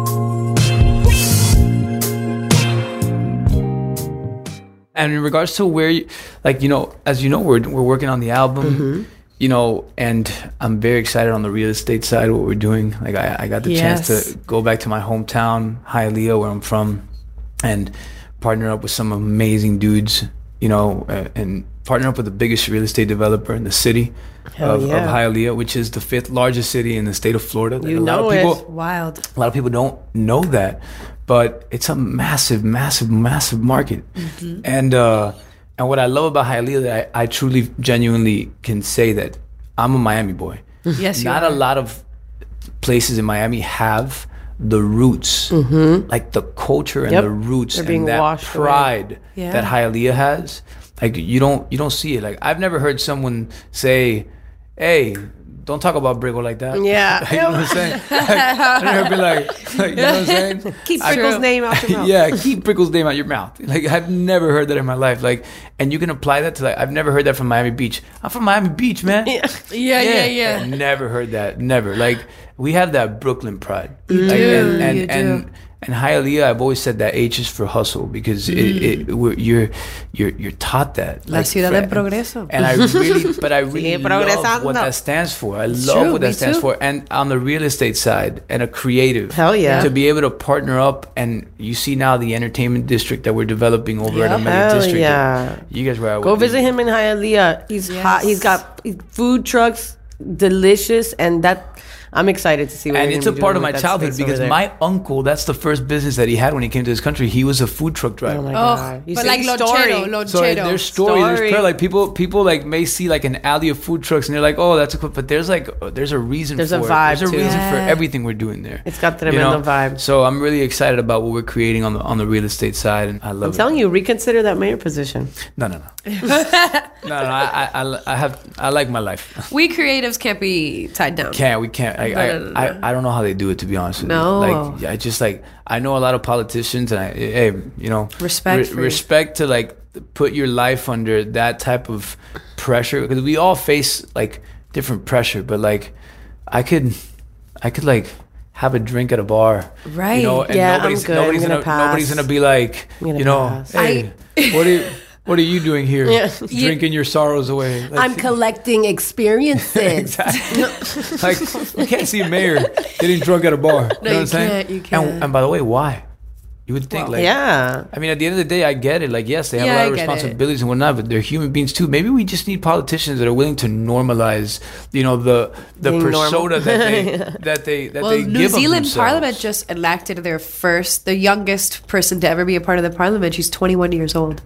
And in regards to where, you, like you know, as you know, we're we're working on the album. Mm-hmm. You know, and I'm very excited on the real estate side. What we're doing, like I, I got the chance to go back to my hometown, Hialeah, where I'm from, and partner up with some amazing dudes. You know, uh, and partner up with the biggest real estate developer in the city Hell of, yeah. of Hialeah, which is the fifth largest city in the state of Florida. Like, You a lot know of it. people, Wild. a lot of people don't know that, but it's a massive, massive, massive market. Mm-hmm. And uh, and what I love about Hialeah, that I, I truly, genuinely can say that I'm a Miami boy. Yes, you Not a lot of places in Miami have the roots, like the culture and Yep. the roots They're and that pride Yeah. that Hialeah has. Like you don't you don't see it. Like I've never heard someone say, "Hey." Don't talk about Brickell like that. Yeah. [LAUGHS] you know what I'm saying? [LAUGHS] Like, I never be like, like, you know what I'm saying? [LAUGHS] Keep I- Brickell's name out your mouth. yeah, keep Brickell's name out your mouth. Like I've never heard that in my life. Like, and you can apply that to like I've never heard that from Miami Beach. I'm from Miami Beach, man. Yeah. Yeah, yeah, yeah. Never heard that. Never. Like we have that Brooklyn pride. You like, do, And and you do. And, and Hialeah, I've always said that H is for hustle because it, mm. it you're you're you're taught that. La ciudad for- del progreso. And I really, [LAUGHS] but I really love what that stands for. I love true, what that stands too. for. And on the real estate side, and a creative, Hell yeah. to be able to partner up. And you see now the entertainment district that we're developing over at Yep. Amelia Hell District. yeah. You guys were out Go visit him in Hialeah. He's hot. He's got food trucks, delicious, and that I'm excited to see. What and you're it's a part of my childhood because my uncle, that's the first business that he had when he came to this country. He was a food truck driver. Oh my Oh, god! You but see like the Lonchero, So Lonchero. there's story, there's Story. prayer. Like people, people like may see like an alley of food trucks and they're like, oh, that's a cool. But there's like, uh, there's a reason. There's for a it. vibe, There's a too. reason for everything we're doing there. It's got the You know? vibe. So I'm really excited about what we're creating on the on the real estate side, and I love I'm it. telling you, reconsider that mayor position. No, no, no, [LAUGHS] no, no. I, I, I, I have, I like my life. we creatives can't be tied down. Can't we can't? I, I, no, no. I, uh, I don't know how they do it to be honest. With No. you. like I just like I know a lot of politicians, and I, hey, you know, Respect you. respect to like put your life under that type of pressure because we all face like different pressure, but like I could, I could like have a drink at a bar, Right. You know, and Yeah, I'm nobody's good. I'm nobody's gonna gonna, nobody's gonna be like, you know, pass. hey, what are you, [LAUGHS] what are you doing here, Yeah. drinking your sorrows away? Like, I'm collecting experiences. [LAUGHS] like you can't see a mayor getting drunk at a bar. No, you know what I'm saying? can't, you And, can't. and by the way, why? You would think like yeah. I mean, at the end of the day, I get it. Like, yes, they have Yeah, a lot of get it. responsibilities and whatnot, but they're human beings too. Maybe we just need politicians that are willing to normalize, you know, the the Being normal. persona that they [LAUGHS] that they that Well, they New give of Zealand themselves. Parliament just elected their first, the youngest person to ever be a part of the Parliament. She's 21 years old.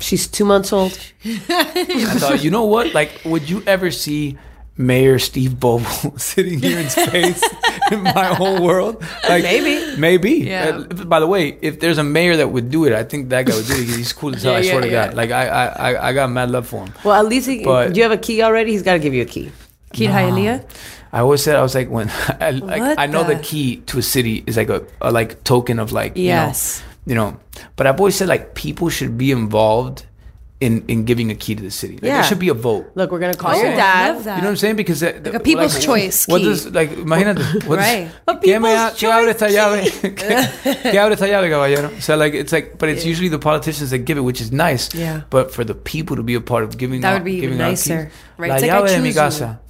She's two months old. I thought, you know what? Like, would you ever see Mayor Steve Bovo [LAUGHS] sitting here in space [LAUGHS] in my whole world? Like, Maybe. maybe. Yeah. Uh, by the way, if there's a mayor that would do it, I think that guy would do it. 'cause He's cool as hell. Yeah, I swear yeah, to yeah. God. Like, I, I, I, I got mad love for him. Well, at least he, But- do you have a key already? He's got to give you a key. Key Kid Hialeah? I always said I was like when [LAUGHS] I, like, I know the? the- key to a city is like a, a like token of like Yes. you know, you know but I've always said like people should be involved in in giving a key to the city like, Yeah. there should be a vote Look, we're gonna call Oh, your dad. love that. you know what I'm saying because uh, like a people's choice what key. does like imagínate what Right. does, A ¿Qué me ha- people's qué abre esta choice llave ¿Qué, qué abre esta llave caballero so like it's like but it's usually the politicians that give it which is nice Yeah. but for the people to be a part of giving That out, would be even giving out nicer. keys, Right, la it's like I llave de mi choose you. casa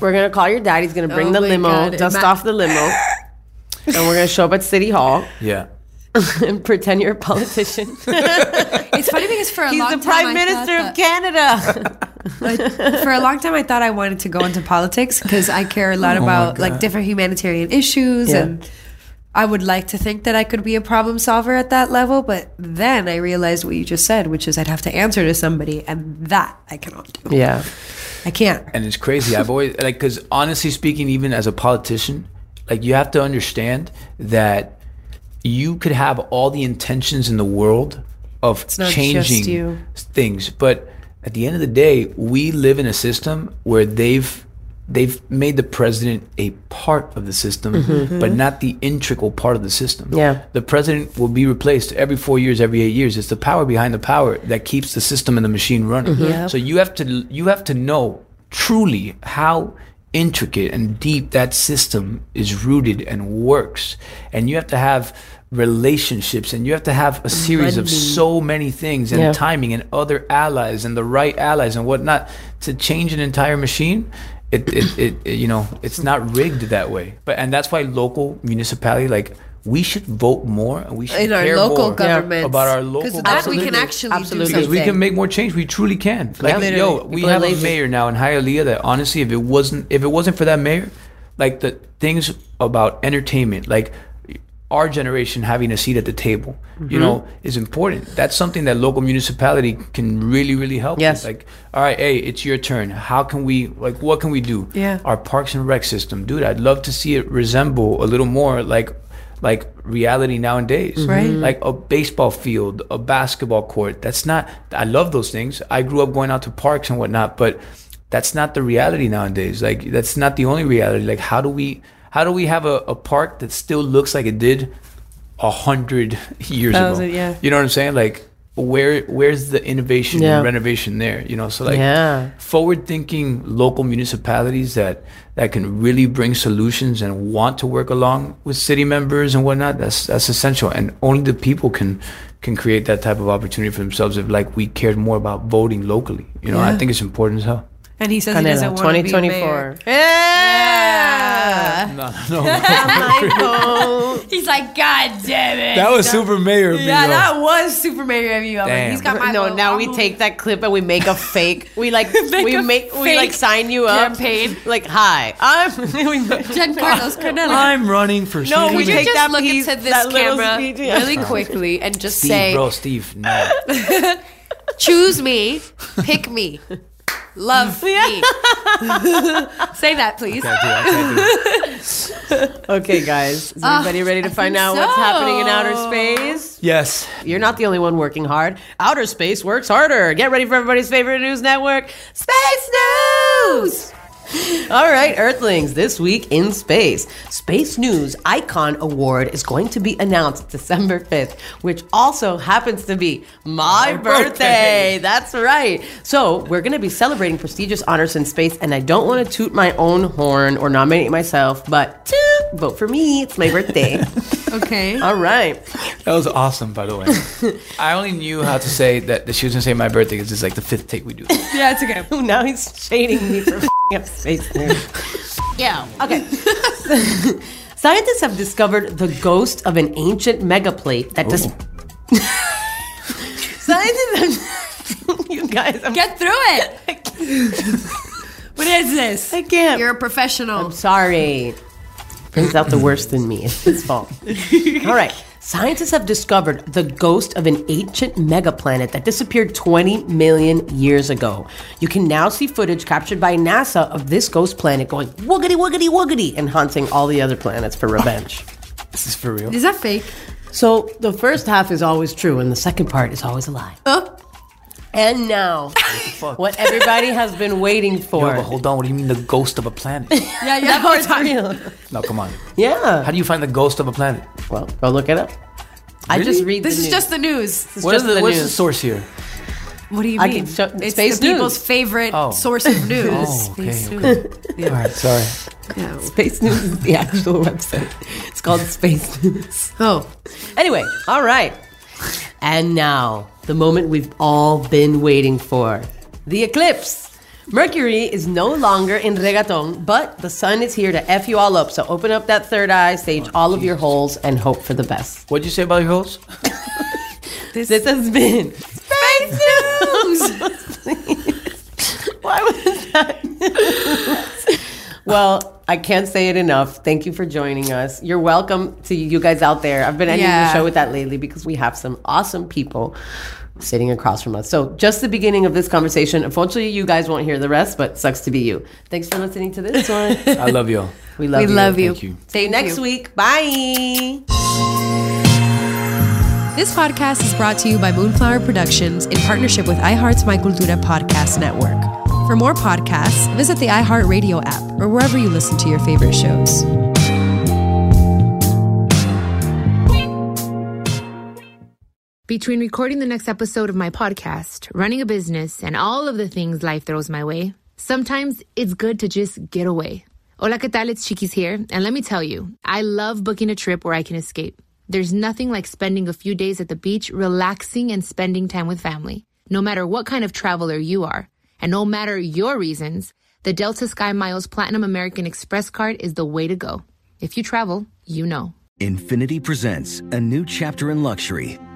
We're gonna call your dad. He's gonna bring Oh the limo, God. dust Ima- off the limo, [LAUGHS] and we're gonna show up at City Hall yeah and [LAUGHS] pretend you're a politician. [LAUGHS] It's funny because for a He's long the time prime I minister thought of Canada. [LAUGHS] that- for a long time I thought I wanted to go into politics because I care a lot Oh about like different humanitarian issues Yeah. and I would like to think that I could be a problem solver at that level, but then I realized what you just said, which is I'd have to answer to somebody, and that I cannot do. yeah. I can't. and it's crazy. I've always like because honestly speaking, even as a politician, like you have to understand that you could have all the intentions in the world of changing things, but at the end of the day, we live in a system where they've they've made the president a part of the system, but not the integral part of the system. Yeah. the president will be replaced every four years, every eight years. It's the power behind the power that keeps the system and the machine running. Yep. So you have to you have to know truly how intricate and deep that system is rooted and works. And you have to have relationships and you have to have a series of so many things and Yeah. timing and other allies and the right allies and whatnot to change an entire machine. It, it, it, it you know it's not rigged that way but and that's why local municipality like we should vote more and we should in our care local more governments about our local government. because that we can actually Absolutely. do because we can make more change. We truly can. Like, Yeah. yo, we People are have a mayor now in Hialeah that honestly, if it wasn't, if it wasn't for that mayor, like the things about entertainment, like our generation having a seat at the table, Mm-hmm. you know, is important. That's something that local municipality can really, really help. with. Like, all right, hey, it's your turn. How can we, like, what can we do? Yeah. Our parks and rec system, dude. I'd love to see it resemble a little more like. Like reality nowadays, mm-hmm. Right. Like a baseball field, a basketball court. That's not. I love those things. I grew up going out to parks and whatnot, but that's not the reality nowadays. Like that's not the only reality. Like how do we how do we have a, a park that still looks like it did a hundred [LAUGHS] years Thousand, ago? yeah. You know what I'm saying? Like where where's the innovation Yeah. and renovation there? You know, so like Yeah. forward thinking local municipalities that that can really bring solutions and want to work along with city members and whatnot that's that's essential and only the people can can create that type of opportunity for themselves if like we cared more about voting locally you know i think it's important as hell and he says he doesn't want to be mayor. 2024. Yeah. [LAUGHS] no no He's like, God damn it. that was super mayor of me, Yeah, though. that was Super Mario of you. I'm like, Damn. He's got my no, vote. now I'm we moving. take that clip and we make a fake. We like [LAUGHS] Make we a make we like fake sign you up. campaign. [LAUGHS] Like hi, I'm. we, Jencarlos Canela. i'm running for No, city we you take just that look piece- into that this little camera speech, yeah. really quickly and just steve say, bro steve no choose me, pick me, love mm. me. [LAUGHS] say that, please. I do I do [LAUGHS] okay, guys, is ah, everybody ready to I find think out what's happening in outer space? yes You're not the only one working hard. Outer space works harder. Get ready for everybody's favorite news network, Space News. All right, Earthlings, this week in space. Space News Icon Award is going to be announced December 5th, which also happens to be my birthday. birthday. That's right. So, we're going to be celebrating prestigious honors in space, and I don't want to toot my own horn or nominate myself, but toot, vote for me. It's my birthday. [LAUGHS] Okay. All right. that was awesome by the way [LAUGHS] i only knew how to say that, that she was gonna say my birthday because it's like the fifth take we do Yeah, it's okay. [LAUGHS] now he's shading me for f***ing up space news. yeah. Okay. [LAUGHS] Scientists have discovered the ghost of an ancient megaplate that dis- oh. [LAUGHS] Scientists have [LAUGHS] you guys, I'm, Get through it. what is this? I can't. You're a professional. I'm sorry. Brings out the worst in me. It's his fault. All right. Scientists have discovered the ghost of an ancient megaplanet that disappeared 20 million years ago. You can now see footage captured by NASA of this ghost planet going woogity woogity woogity and hunting all the other planets for revenge. [LAUGHS] this is for real Is that fake? So the first half is always true and the second part is always a lie. Oh. And now, what everybody has been waiting for. Yo, but hold on what do you mean the ghost of a planet [LAUGHS] Yeah, yeah. that part's real. no come on Yeah. how do you find the ghost of a planet Well, go look it up. I just read This the is news. just the news. What is just the, the what's the news. source here? What do you I mean? can show- it's Space the people's News. favorite Oh. source of news. Oh, okay, Space okay. News. All right, sorry. Yeah. Space News is the actual [LAUGHS] website. It's called Space News. Oh, Anyway, all right. And now, the moment we've all been waiting for the eclipse. Mercury is no longer in reggaeton, but the sun is here to F you all up. So open up that third eye, stage oh, all of your holes, and hope for the best. What'd you say about your host? [LAUGHS] This, has been Space News! [LAUGHS] [LAUGHS] Why was that? Well, I can't say it enough. Thank you for joining us. You're welcome to you guys out there. I've been ending Yeah. the show with that lately because we have some awesome people sitting across from us. So, just the beginning of this conversation. Unfortunately, you guys won't hear the rest, but sucks to be you. Thanks for listening to this one. I love y'all. [LAUGHS] We love we you. We love you. Thank you. See you next you. week. Bye. This podcast is brought to you by Moonflower Productions in partnership with iHeart's My Cultura podcast network. For more podcasts, visit the iHeartRadio app or wherever you listen to your favorite shows. Between recording the next episode of my podcast, running a business, and all of the things life throws my way, Sometimes it's good to just get away. Hola, ¿qué tal? It's Chiquis here. And let me tell you, I love booking a trip where I can escape. There's nothing like spending a few days at the beach, relaxing and spending time with family. No matter what kind of traveler you are, and no matter your reasons, the Delta SkyMiles Platinum American Express card is the way to go. If you travel, you know. Infiniti presents a new chapter in luxury,